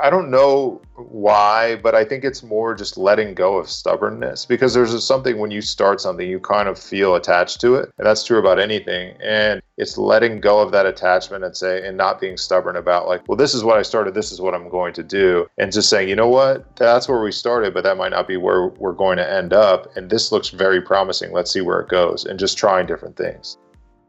I don't know why, but I think it's more just letting go of stubbornness because there's something when you start something, you kind of feel attached to it. And that's true about anything. And it's letting go of that attachment and say, and not being stubborn about, like, well, this is what I started, this is what I'm going to do. And just saying, you know what, that's where we started, but that might not be where we're going to end up. And this looks very promising. Let's see where it goes. And just trying different things.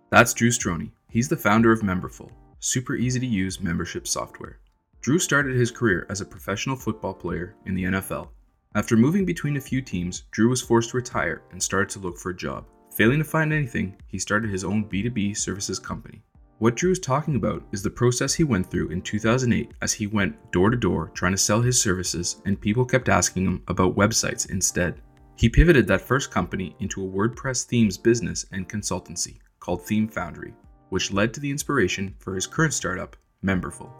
That's Drew Strojny. He's the founder of Memberful, super easy to use membership software. Drew started his career as a professional football player in the NFL. After moving between a few teams, Drew was forced to retire and started to look for a job. Failing to find anything, he started his own B2B services company. What Drew is talking about is the process he went through in 2008 as he went door to door trying to sell his services and people kept asking him about websites instead. He pivoted that first company into a WordPress themes business and consultancy called Theme Foundry, which led to the inspiration for his current startup, Memberful.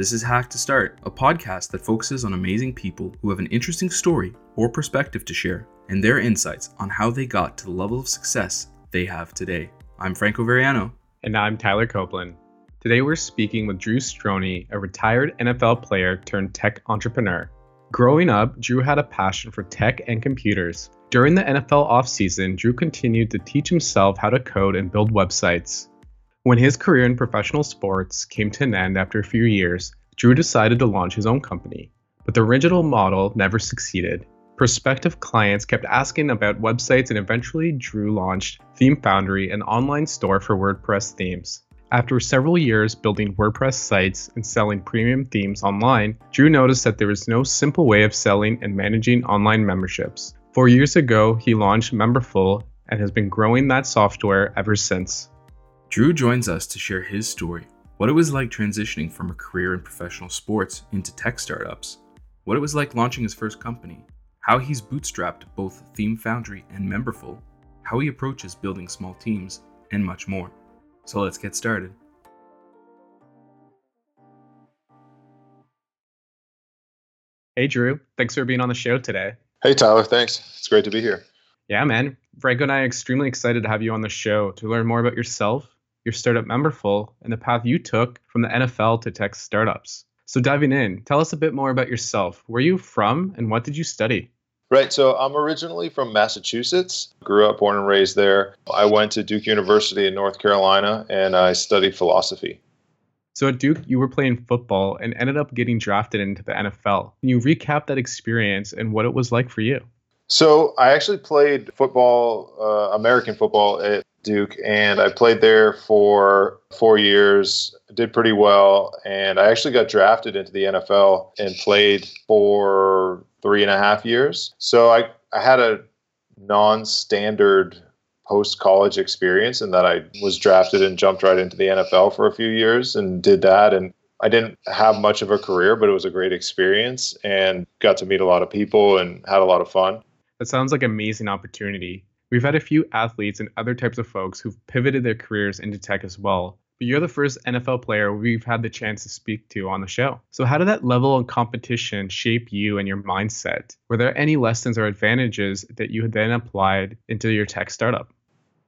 This is Hack to Start, a podcast that focuses on amazing people who have an interesting story or perspective to share and their insights on how they got to the level of success they have today. I'm Franco Variano. And I'm Tyler Copeland. Today we're speaking with Drew Strojny, a retired NFL player turned tech entrepreneur. Growing up, Drew had a passion for tech and computers. During the NFL offseason, Drew continued to teach himself how to code and build websites. When his career in professional sports came to an end after a few years, Drew decided to launch his own company. But the original model never succeeded. Prospective clients kept asking about websites, and eventually, Drew launched Theme Foundry, an online store for WordPress themes. After several years building WordPress sites and selling premium themes online, Drew noticed that there was no simple way of selling and managing online memberships. Four years ago, he launched Memberful and has been growing that software ever since. Drew joins us to share his story, what it was like transitioning from a career in professional sports into tech startups, what it was like launching his first company, how he's bootstrapped both Theme Foundry and Memberful, how he approaches building small teams, and much more. So let's get started. Hey, Drew. Thanks for being on the show today. Hey, Tyler. Thanks. It's great to be here. Yeah, man. Franco and I are extremely excited to have you on the show to learn more about yourself your startup Memberful and the path you took from the NFL to tech startups. So, diving in, tell us a bit more about yourself. Where are you from and what did you study? Right. So I'm originally from Massachusetts. Grew up, born and raised there. I went to Duke University in North Carolina and I studied philosophy. So at Duke, you were playing football and ended up getting drafted into the NFL. Can you recap that experience and what it was like for you? So I actually played football, uh, American football at Duke, and I played there for four years. Did pretty well, and I actually got drafted into the NFL and played for three and a half years. So I I had a non-standard post-college experience in that I was drafted and jumped right into the NFL for a few years and did that and I didn't have much of a career, but it was a great experience and got to meet a lot of people and had a lot of fun. That sounds like an amazing opportunity. We've had a few athletes and other types of folks who've pivoted their careers into tech as well. But you're the first NFL player we've had the chance to speak to on the show. So, how did that level of competition shape you and your mindset? Were there any lessons or advantages that you then applied into your tech startup?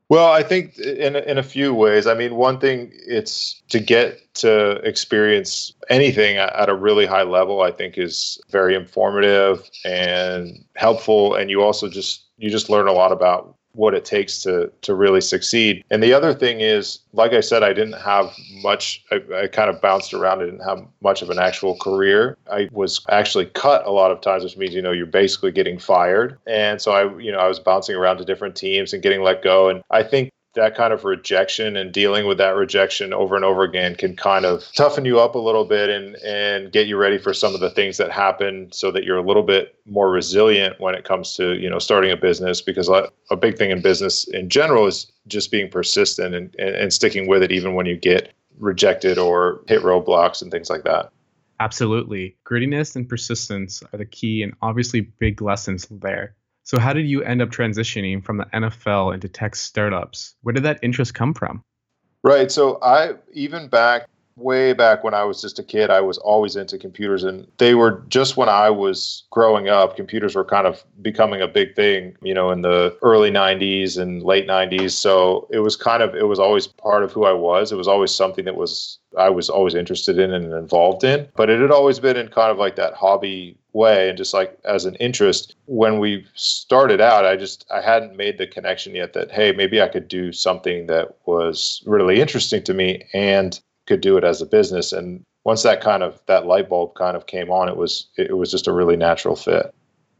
Well, I think in in a few ways. I mean, one thing it's to get to experience anything at a really high level. I think is very informative and helpful, and you also just you just learn a lot about what it takes to to really succeed. And the other thing is, like I said, I didn't have much. I, I, kind of bounced around. I didn't have much of an actual career. I was actually cut a lot of times, which means you know you're basically getting fired. And so I, you know, I was bouncing around to different teams and getting let go. And I think that kind of rejection and dealing with that rejection over and over again can kind of toughen you up a little bit and and get you ready for some of the things that happen so that you're a little bit more resilient when it comes to you know starting a business because a big thing in business in general is just being persistent and, and, and sticking with it even when you get rejected or hit roadblocks and things like that. Absolutely. Grittiness and persistence are the key and obviously big lessons there so, how did you end up transitioning from the NFL into tech startups? Where did that interest come from? Right. So, I even back way back when I was just a kid, I was always into computers, and they were just when I was growing up, computers were kind of becoming a big thing, you know, in the early 90s and late 90s. So it was kind of, it was always part of who I was. It was always something that was, I was always interested in and involved in, but it had always been in kind of like that hobby way and just like as an interest when we started out i just i hadn't made the connection yet that hey maybe i could do something that was really interesting to me and could do it as a business. And once that kind of that light bulb kind of came on, it was it was just a really natural fit.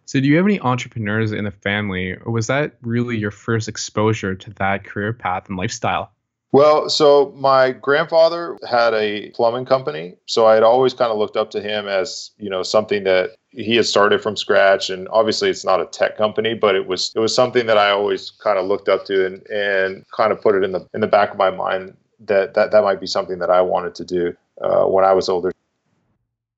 So, do you have any entrepreneurs in the family, or was that really your first exposure to that career path and lifestyle? Well, so my grandfather had a plumbing company, so I had always kind of looked up to him as you know something that he had started from scratch. And obviously, it's not a tech company, but it was it was something that I always kind of looked up to and and kind of put it in the in the back of my mind that that that might be something that I wanted to do uh, when I was older.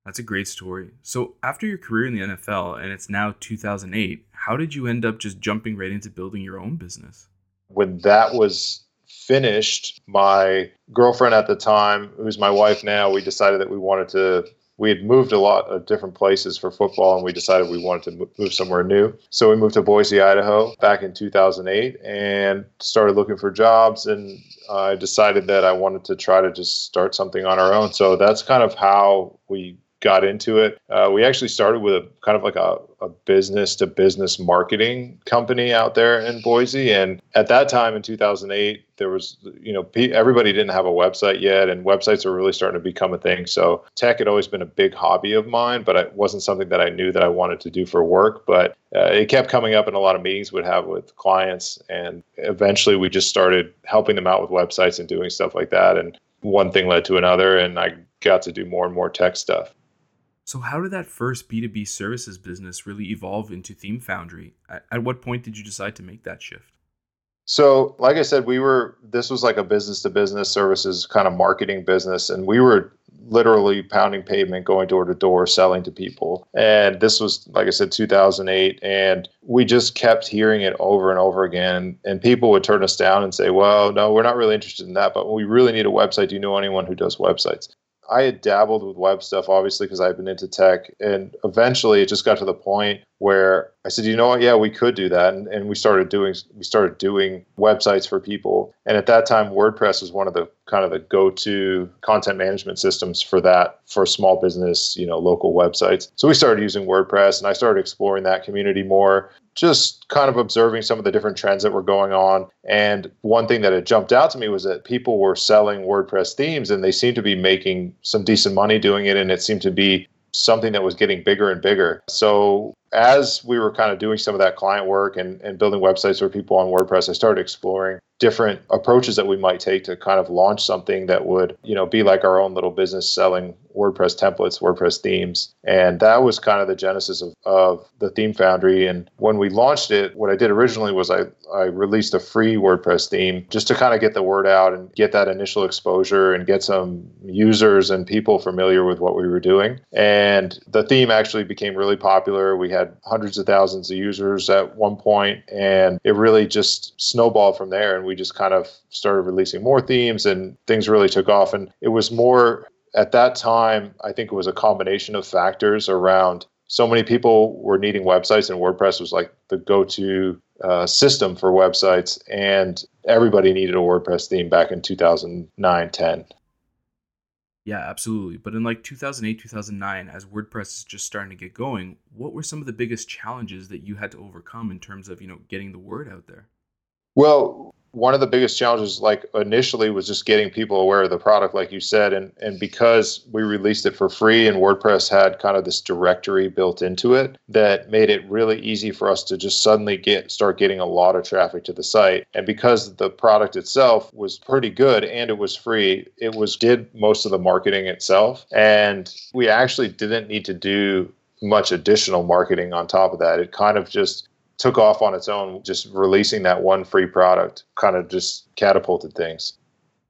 That's a great story. So after your career in the NFL and it's now 2008, how did you end up just jumping right into building your own business? When that was finished, my girlfriend at the time, who's my wife now, we decided that we wanted to we had moved a lot of different places for football and we decided we wanted to move somewhere new. So we moved to Boise, Idaho back in 2008 and started looking for jobs. And I decided that I wanted to try to just start something on our own. So that's kind of how we got into it. Uh, we actually started with a kind of like a, business to business marketing company out there in Boise. And at that time in 2008, there was, you know, everybody didn't have a website yet, and websites were really starting to become a thing. So tech had always been a big hobby of mine, but it wasn't something that I knew that I wanted to do for work. But uh, it kept coming up in a lot of meetings we'd have with clients. And eventually we just started helping them out with websites and doing stuff like that. And one thing led to another, and I got to do more and more tech stuff. So, how did that first B2B services business really evolve into Theme Foundry? At, at what point did you decide to make that shift? So, like I said, we were, this was like a business to business services kind of marketing business, and we were literally pounding pavement, going door to door, selling to people. And this was, like I said, 2008. And we just kept hearing it over and over again. And people would turn us down and say, well, no, we're not really interested in that, but we really need a website. Do you know anyone who does websites? I had dabbled with web stuff, obviously, because I've been into tech. And eventually it just got to the point where I said, you know what? Yeah, we could do that. And, and we started doing, we started doing websites for people. And at that time, WordPress was one of the kind of the go-to content management systems for that, for small business, you know, local websites. So we started using WordPress and I started exploring that community more just kind of observing some of the different trends that were going on. And one thing that had jumped out to me was that people were selling WordPress themes and they seemed to be making some decent money doing it. And it seemed to be something that was getting bigger and bigger. So as we were kind of doing some of that client work and, and building websites for people on WordPress, I started exploring different approaches that we might take to kind of launch something that would, you know, be like our own little business selling WordPress templates, WordPress themes. And that was kind of the genesis of, of the Theme Foundry. And when we launched it, what I did originally was I, I released a free WordPress theme just to kind of get the word out and get that initial exposure and get some users and people familiar with what we were doing. And the theme actually became really popular. We had hundreds of thousands of users at one point, and it really just snowballed from there. And we just kind of started releasing more themes, and things really took off. And it was more at that time, I think it was a combination of factors around so many people were needing websites, and WordPress was like the go to uh, system for websites, and everybody needed a WordPress theme back in 2009 10. Yeah, absolutely. But in like 2008, 2009, as WordPress is just starting to get going, what were some of the biggest challenges that you had to overcome in terms of, you know, getting the word out there? Well, one of the biggest challenges like initially was just getting people aware of the product like you said and and because we released it for free and WordPress had kind of this directory built into it that made it really easy for us to just suddenly get start getting a lot of traffic to the site. And because the product itself was pretty good and it was free it was did most of the marketing itself. And we actually didn't need to do much additional marketing on top of that. It kind of just took off on its own. Just releasing that one free product kind of just catapulted things.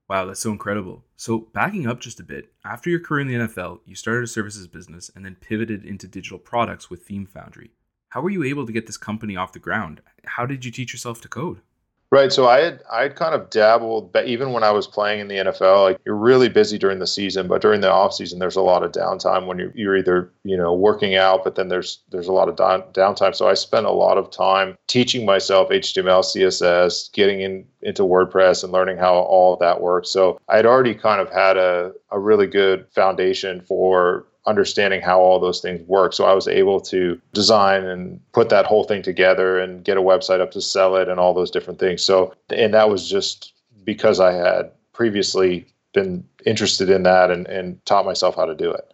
Wow, that's so incredible. So, backing up just a bit, after your career in the NFL, you started a services business and then pivoted into digital products with Theme Foundry. How were you able to get this company off the ground? How did you teach yourself to code? Right. So I had I had kind of dabbled, but even when I was playing in the NFL, like you're really busy during the season, but during the off season, there's a lot of downtime when you're you're either you know working out, but then there's there's a lot of down, downtime. So I spent a lot of time teaching myself HTML, CSS, getting in into WordPress, and learning how all that works. So I had already kind of had a a really good foundation for understanding how all those things work. So I was able to design and put that whole thing together and get a website up to sell it and all those different things. So, and that was just because I had previously been interested in that and, and taught myself how to do it.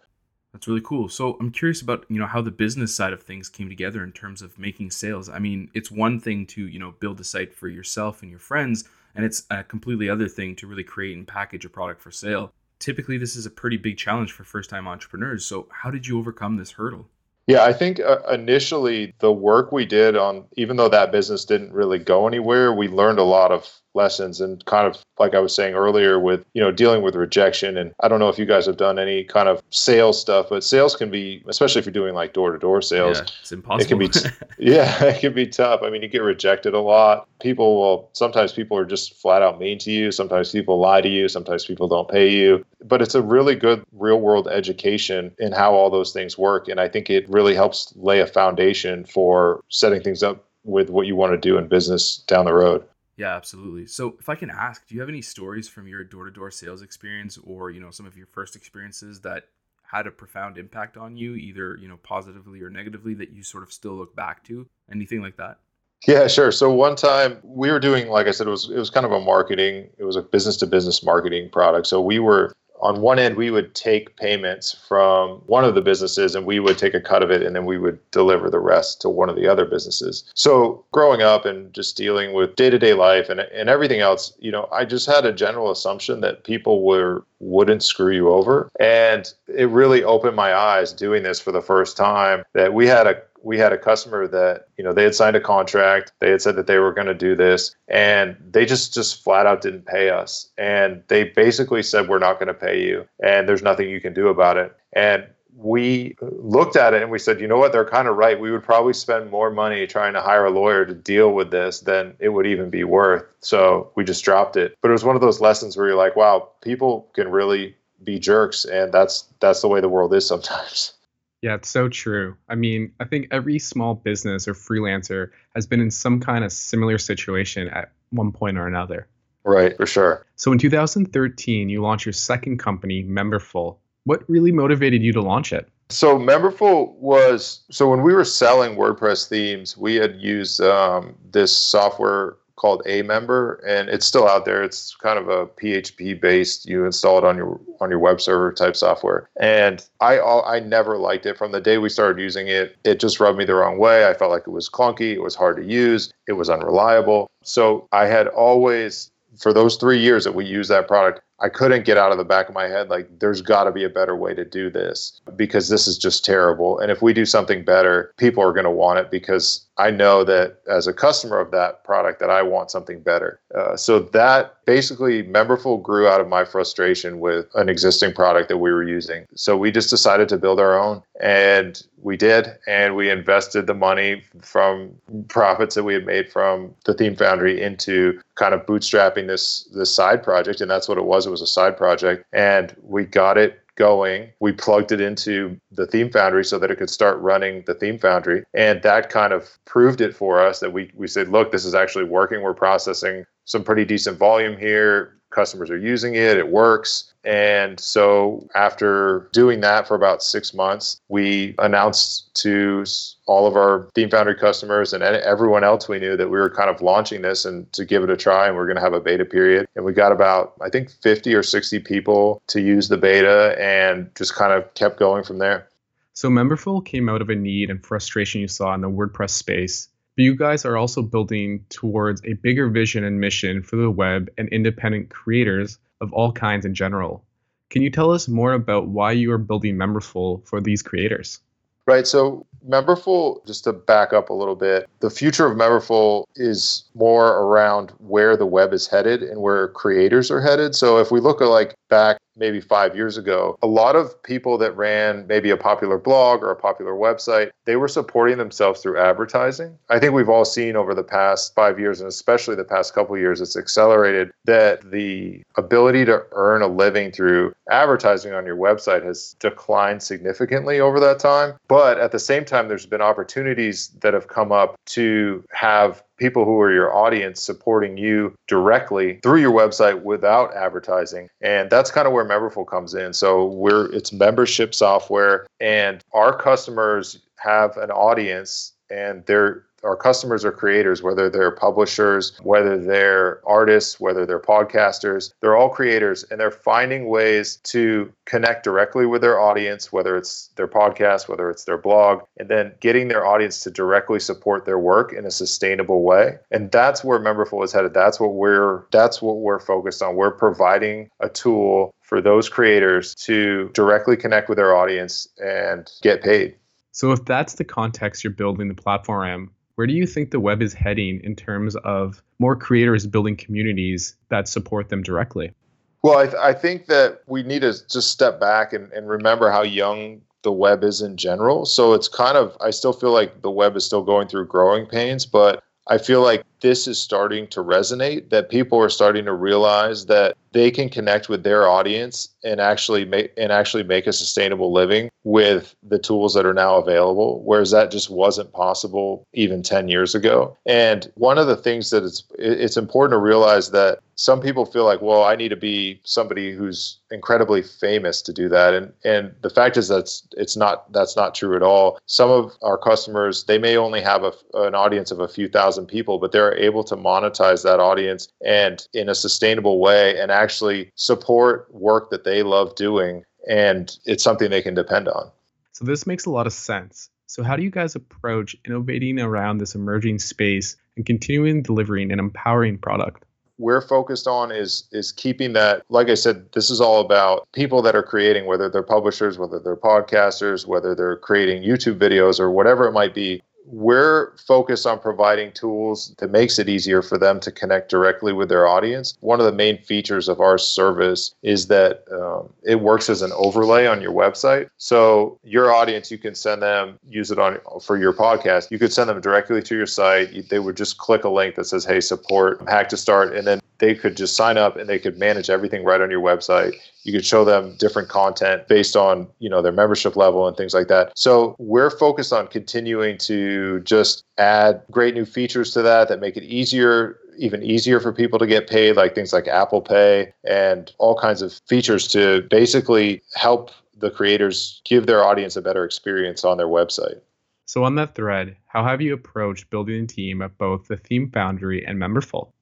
That's really cool. So I'm curious about, you know, how the business side of things came together in terms of making sales. I mean, it's one thing to, you know, build a site for yourself and your friends, and it's a completely other thing to really create and package a product for sale typically this is a pretty big challenge for first time entrepreneurs. So, how did you overcome this hurdle? Yeah, I think uh, initially the work we did on, even though that business didn't really go anywhere, we learned a lot of lessons and kind of like I was saying earlier with, you know, dealing with rejection. And I don't know if you guys have done any kind of sales stuff, but sales can be, especially if you're doing like door to door sales, yeah, it's impossible. It can be, t- yeah, it can be tough. I mean, you get rejected a lot. People will, sometimes people are just flat out mean to you. Sometimes people lie to you. Sometimes people don't pay you. But it's a really good real world education in how all those things work. And I think it really helps lay a foundation for setting things up with what you want to do in business down the road. Yeah, absolutely. So, if I can ask, do you have any stories from your door-to-door sales experience or, you know, some of your first experiences that had a profound impact on you, either, you know, positively or negatively that you sort of still look back to? Anything like that? Yeah, sure. So one time we were doing, like I said, it was it was kind of a marketing, it was a business to business marketing product. So we were on one end, we would take payments from one of the businesses and we would take a cut of it and then we would deliver the rest to one of the other businesses. So growing up and just dealing with day to day life and, and everything else, you know, I just had a general assumption that people were wouldn't screw you over. And it really opened my eyes doing this for the first time that we had a we had a customer that you know they had signed a contract they had said that they were going to do this and they just just flat out didn't pay us and they basically said we're not going to pay you and there's nothing you can do about it and we looked at it and we said, you know what, they're kind of right. We would probably spend more money trying to hire a lawyer to deal with this than it would even be worth. So we just dropped it. But it was one of those lessons where you're like, wow, people can really be jerks, and that's that's the way the world is sometimes. Yeah, it's so true. I mean, I think every small business or freelancer has been in some kind of similar situation at one point or another. Right, for sure. So in 2013, you launched your second company, Memberful. What really motivated you to launch it? So Memberful was so when we were selling WordPress themes, we had used um, this software called aMember and it's still out there. It's kind of a PHP based. You install it on your on your web server type software, and I I never liked it from the day we started using it. It just rubbed me the wrong way. I felt like it was clunky. It was hard to use. It was unreliable. So I had always for those three years that we used that product, I couldn't get out of the back of my head like there's got to be a better way to do this because this is just terrible. And if we do something better, people are going to want it because I know that as a customer of that product that I want something better. Uh, so that basically Memberful grew out of my frustration with an existing product that we were using. So we just decided to build our own and we did and we invested the money from profits that we had made from the theme foundry into kind of bootstrapping this this side project and that's what it was was a side project and we got it going. We plugged it into the Theme Foundry so that it could start running the Theme Foundry. And that kind of proved it for us that we, we said, look, this is actually working. We're processing some pretty decent volume here. Customers are using it, it works. And so, after doing that for about six months, we announced to all of our Theme Foundry customers and everyone else we knew that we were kind of launching this and to give it a try. And we are going to have a beta period. And we got about, I think, 50 or 60 people to use the beta and just kind of kept going from there. So, Memberful came out of a need and frustration you saw in the WordPress space. But you guys are also building towards a bigger vision and mission for the web and independent creators of all kinds in general. Can you tell us more about why you are building Memberful for these creators? Right. So, Memberful, just to back up a little bit, the future of Memberful is more around where the web is headed and where creators are headed. So, if we look at like back maybe five years ago, a lot of people that ran maybe a popular blog or a popular website, they were supporting themselves through advertising. I think we've all seen over the past five years, and especially the past couple years, it's accelerated that the ability to earn a living through advertising on your website has declined significantly over that time. But at the same time, there's been opportunities that have come up to have people who are your audience supporting you directly through your website without advertising. And that's kind of where Memberful comes in. So we're it's membership software and our customers have an audience and they're our customers are creators, whether they're publishers, whether they're artists, whether they're podcasters, they're all creators and they're finding ways to connect directly with their audience, whether it's their podcast, whether it's their blog, and then getting their audience to directly support their work in a sustainable way. And that's where Memberful is headed. That's what we're that's what we're focused on. We're providing a tool for those creators to directly connect with their audience and get paid. So if that's the context you're building the platform where do you think the web is heading in terms of more creators building communities that support them directly? Well, I, th- I think that we need to just step back and, and remember how young the web is in general. So it's kind of, I still feel like the web is still going through growing pains, but I feel like this is starting to resonate, that people are starting to realize that they can connect with their audience and actually make and actually make a sustainable living with the tools that are now available whereas that just wasn't possible even 10 years ago. And one of the things that it's it's important to realize that some people feel like well i need to be somebody who's incredibly famous to do that. And and the fact is that's it's not that's not true at all. Some of our customers they may only have a, an audience of a few thousand people but they're able to monetize that audience and in a sustainable way and actually support work that they love doing and it's something they can depend on. So this makes a lot of sense. So how do you guys approach innovating around this emerging space and continuing delivering an empowering product? we're focused on is is keeping that like i said this is all about people that are creating whether they're publishers whether they're podcasters whether they're creating youtube videos or whatever it might be we're focused on providing tools that makes it easier for them to connect directly with their audience. One of the main features of our service is that um, it works as an overlay on your website. So your audience you can send them use it on for your podcast. You could send them directly to your site. They would just click a link that says hey support hack to start and then they could just sign up and they could manage everything right on your website. You could show them different content based on you know their membership level and things like that. So we're focused on continuing to just add great new features to that that make it easier even easier for people to get paid like things like apple pay and all kinds of features to basically help the creators give their audience a better experience on their website. So on that thread how have you approached building a team at both the theme foundry and memberful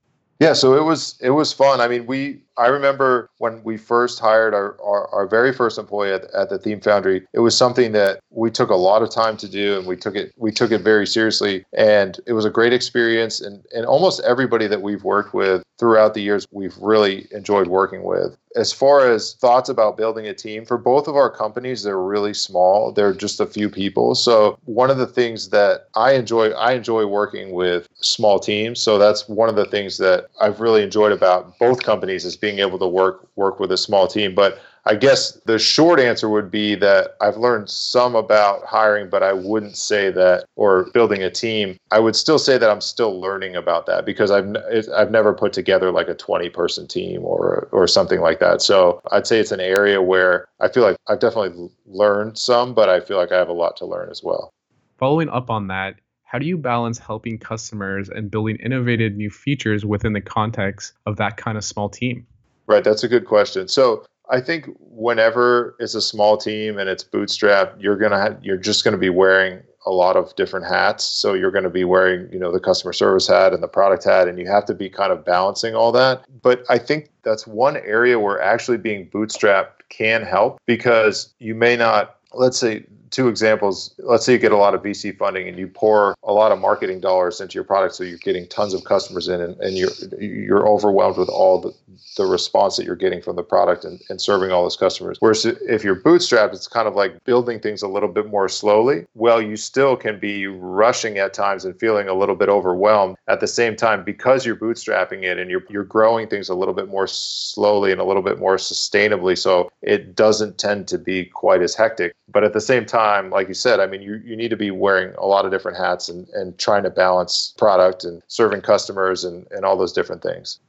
yeah, so it was it was fun. I mean, we I remember when we first hired our, our, our, very first employee at, at the Theme Foundry, it was something that we took a lot of time to do and we took it we took it very seriously and it was a great experience and, and almost everybody that we've worked with throughout the years we've really enjoyed working with. As far as thoughts about building a team, for both of our companies, they're really small. They're just a few people. So one of the things that I enjoy, I enjoy working with small teams. So that's one of the things that I've really enjoyed about both companies is being able to work work with a small team. But I guess the short answer would be that I've learned some about hiring, but I wouldn't say that or building a team. I would still say that I'm still learning about that because I've I've never put together like a 20 person team or or something like that. So I'd say it's an area where I feel like I've definitely learned some, but I feel like I have a lot to learn as well. Following up on that, how do you balance helping customers and building innovative new features within the context of that kind of small team? Right, that's a good question. So I think whenever it's a small team and it's bootstrapped, you're gonna have, you're just gonna be wearing a lot of different hats. So you're going to be wearing, you know, the customer service hat and the product hat, and you have to be kind of balancing all that. But I think that's one area where actually being bootstrapped can help because you may not, let's say, two examples. Let's say you get a lot of VC funding and you pour a lot of marketing dollars into your product, so you're getting tons of customers in, and, and you're you're overwhelmed with all the the response that you're getting from the product and, and serving all those customers. Whereas if you're bootstrapped, it's kind of like building things a little bit more slowly. Well, you still can be rushing at times and feeling a little bit overwhelmed at the same time because you're bootstrapping it and you're you're growing things a little bit more slowly and a little bit more sustainably. So it doesn't tend to be quite as hectic. But at the same time, like you said, I mean, you, you need to be wearing a lot of different hats and, and trying to balance product and serving customers and, and all those different things.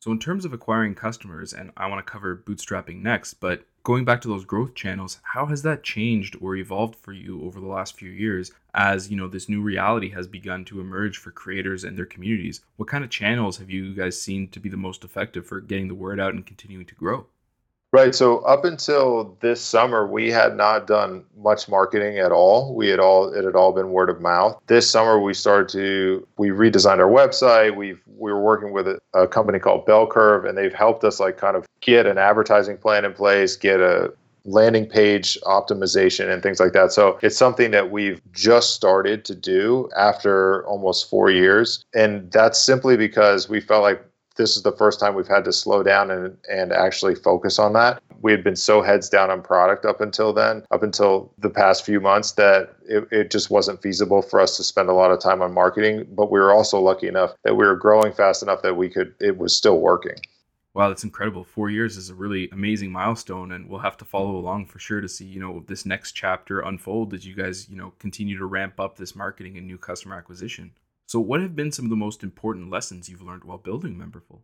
So, in terms of acquiring customers, and I want to cover bootstrapping next, but going back to those growth channels, how has that changed or evolved for you over the last few years as, you know, this new reality has begun to emerge for creators and their communities? What kind of channels have you guys seen to be the most effective for getting the word out and continuing to grow? Right. So up until this summer, we had not done much marketing at all. We had all it had all been word of mouth. This summer, we started to we redesigned our website. We've we were working with a, a company called Bell Curve, and they've helped us like kind of get an advertising plan in place, get a landing page optimization and things like that. So it's something that we've just started to do after almost four years. And that's simply because we felt like this is the first time we've had to slow down and, and actually focus on that. We had been so heads down on product up until then, up until the past few months, that it, it just wasn't feasible for us to spend a lot of time on marketing. But we were also lucky enough that we were growing fast enough that we could, it was still working. Wow, that's incredible. Four years is a really amazing milestone, and we'll have to follow along for sure to see, you know, this next chapter unfold as you guys, you know, continue to ramp up this marketing and new customer acquisition. So, what have been some of the most important lessons you've learned while building Memberful?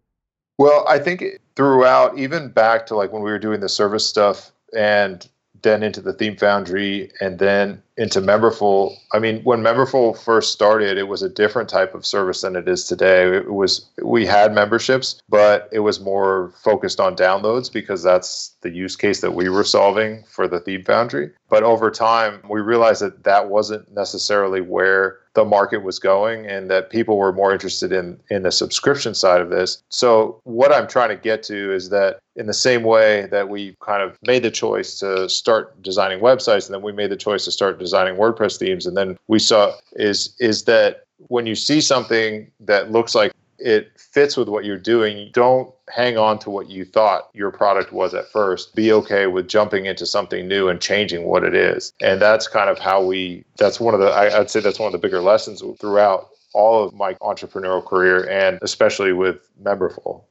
Well, I think throughout, even back to like when we were doing the service stuff and then into the theme foundry and then into memberful i mean when memberful first started it was a different type of service than it is today it was we had memberships but it was more focused on downloads because that's the use case that we were solving for the theme foundry but over time we realized that that wasn't necessarily where the market was going and that people were more interested in in the subscription side of this. So what i'm trying to get to is that in the same way that we kind of made the choice to start designing websites and then we made the choice to start designing WordPress themes and then we saw is is that when you see something that looks like it fits with what you're doing, don't hang on to what you thought your product was at first. Be okay with jumping into something new and changing what it is. And that's kind of how we that's one of the I, I'd say that's one of the bigger lessons throughout all of my entrepreneurial career and especially with Memberful.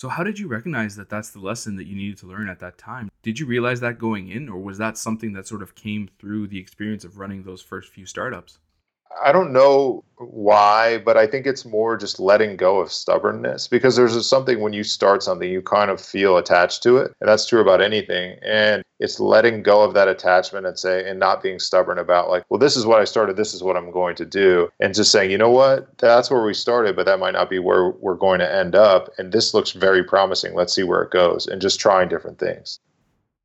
So, how did you recognize that that's the lesson that you needed to learn at that time? Did you realize that going in, or was that something that sort of came through the experience of running those first few startups? I don't know why, but I think it's more just letting go of stubbornness because there's something when you start something, you kind of feel attached to it. And that's true about anything. And it's letting go of that attachment and say, and not being stubborn about, like, well, this is what I started, this is what I'm going to do. And just saying, you know what, that's where we started, but that might not be where we're going to end up. And this looks very promising. Let's see where it goes. And just trying different things.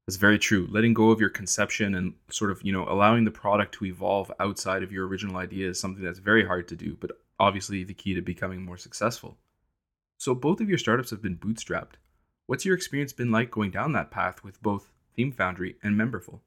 That's very true. Letting go of your conception and sort of, you know, allowing the product to evolve outside of your original idea is something that's very hard to do, but obviously the key to becoming more successful. So both of your startups have been bootstrapped. What's your experience been like going down that path with both Theme Foundry and Memberful?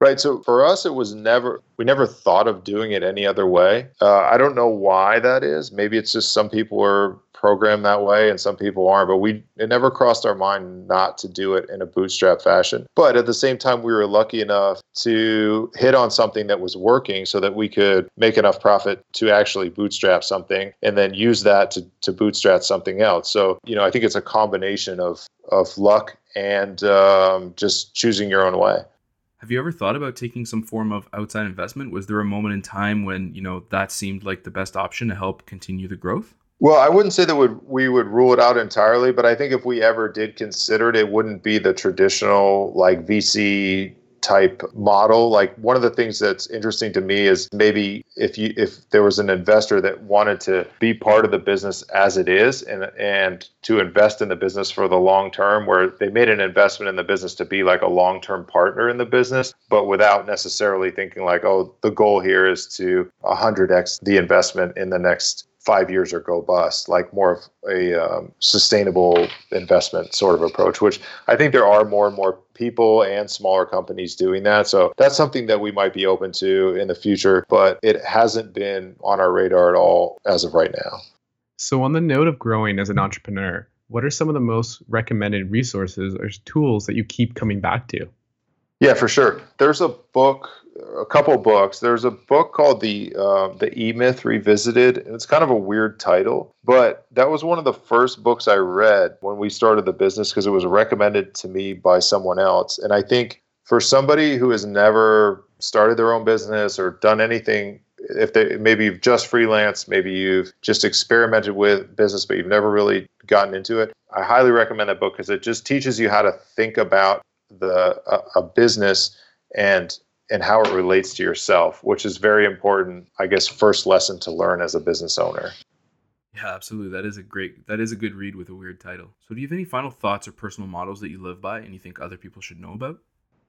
Right. So for us, it was never, we never thought of doing it any other way. Uh, I don't know why that is. Maybe it's just some people are programmed that way and some people aren't, but we, it never crossed our mind not to do it in a bootstrap fashion. But at the same time, we were lucky enough to hit on something that was working so that we could make enough profit to actually bootstrap something and then use that to, to bootstrap something else. So, you know, I think it's a combination of, of luck and um, just choosing your own way. Have you ever thought about taking some form of outside investment? Was there a moment in time when, you know, that seemed like the best option to help continue the growth? Well, I wouldn't say that would we would rule it out entirely, but I think if we ever did consider it, it wouldn't be the traditional like VC type model. Like one of the things that's interesting to me is maybe if you if there was an investor that wanted to be part of the business as it is and and to invest in the business for the long term where they made an investment in the business to be like a long-term partner in the business but without necessarily thinking like oh the goal here is to 100x the investment in the next five years or go bust, like more of a um, sustainable investment sort of approach, which I think there are more and more people and smaller companies doing that. So that's something that we might be open to in the future, but it hasn't been on our radar at all as of right now. So, on the note of growing as an entrepreneur, what are some of the most recommended resources or tools that you keep coming back to? Yeah, for sure. There's a book, a couple books. There's a book called the uh, the E Myth Revisited. and It's kind of a weird title, but that was one of the first books I read when we started the business because it was recommended to me by someone else. And I think for somebody who has never started their own business or done anything if they maybe you've just freelance, maybe you've just experimented with business, but you've never really gotten into it. I highly recommend that book because it just teaches you how to think about the a, a business and and how it relates to yourself, which is very important. I guess first lesson to learn as a business owner. Yeah, absolutely. That is a great that is a good read with a weird title. So do you have any final thoughts or personal models that you live by and you think other people should know about?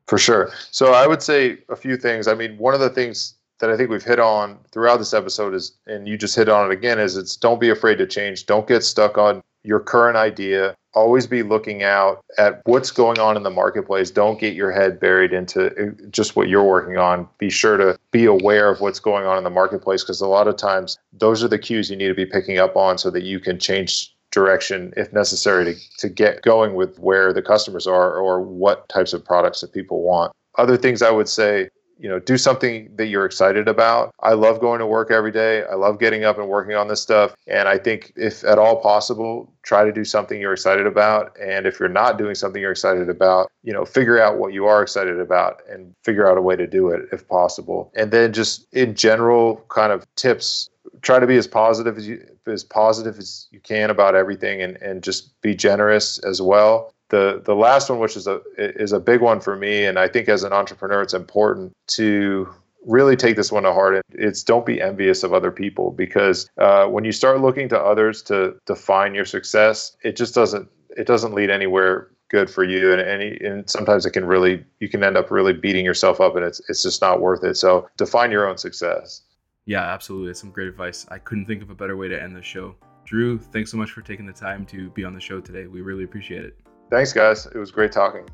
For sure. So I would say a few things. I mean, one of the things that I think we've hit on throughout this episode is, and you just hit on it again, is it's don't be afraid to change. Don't get stuck on your current idea. Always be looking out at what's going on in the marketplace. Don't get your head buried into uh, just what you're working on. Be sure to be aware of what's going on in the marketplace because a lot of times those are the cues you need to be picking up on so that you can change direction if necessary to, to get going with where the customers are or what types of products that people want. Other things I would say you know do something that you're excited about. I love going to work every day. I love getting up and working on this stuff. And i think if at all possible try to do something you're excited about. And if you're not doing something you're excited about you know figure out what you are excited about and figure out a way to do it if possible. And then just in general kind of tips try to be as positive as you as positive as you can about everything and, and just be generous as well the the last one, which is a is a big one for me, and I think as an entrepreneur, it's important to really take this one to heart. It's don't be envious of other people because uh, when you start looking to others to define your success, it just doesn't it doesn't lead anywhere good for you and any and sometimes it can really you can end up really beating yourself up and it's it's just not worth it. So define your own success. Yeah absolutely. That's some great advice. I couldn't think of a better way to end the show. Drew thanks so much for taking the time to be on the show today. We really appreciate it Thanks, guys. It was great talking.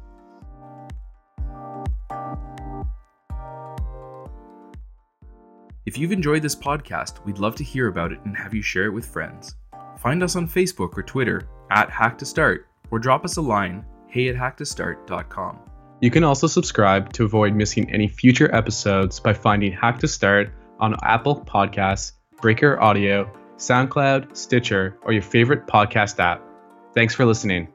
If you've enjoyed this podcast, we'd love to hear about it and have you share it with friends. Find us on Facebook or Twitter at Hack to Start or drop us a line hey at hacktostart.com. You can also subscribe to avoid missing any future episodes by finding Hack to Start on Apple Podcasts, Breaker Audio, SoundCloud, Stitcher, or your favorite podcast app. Thanks for listening.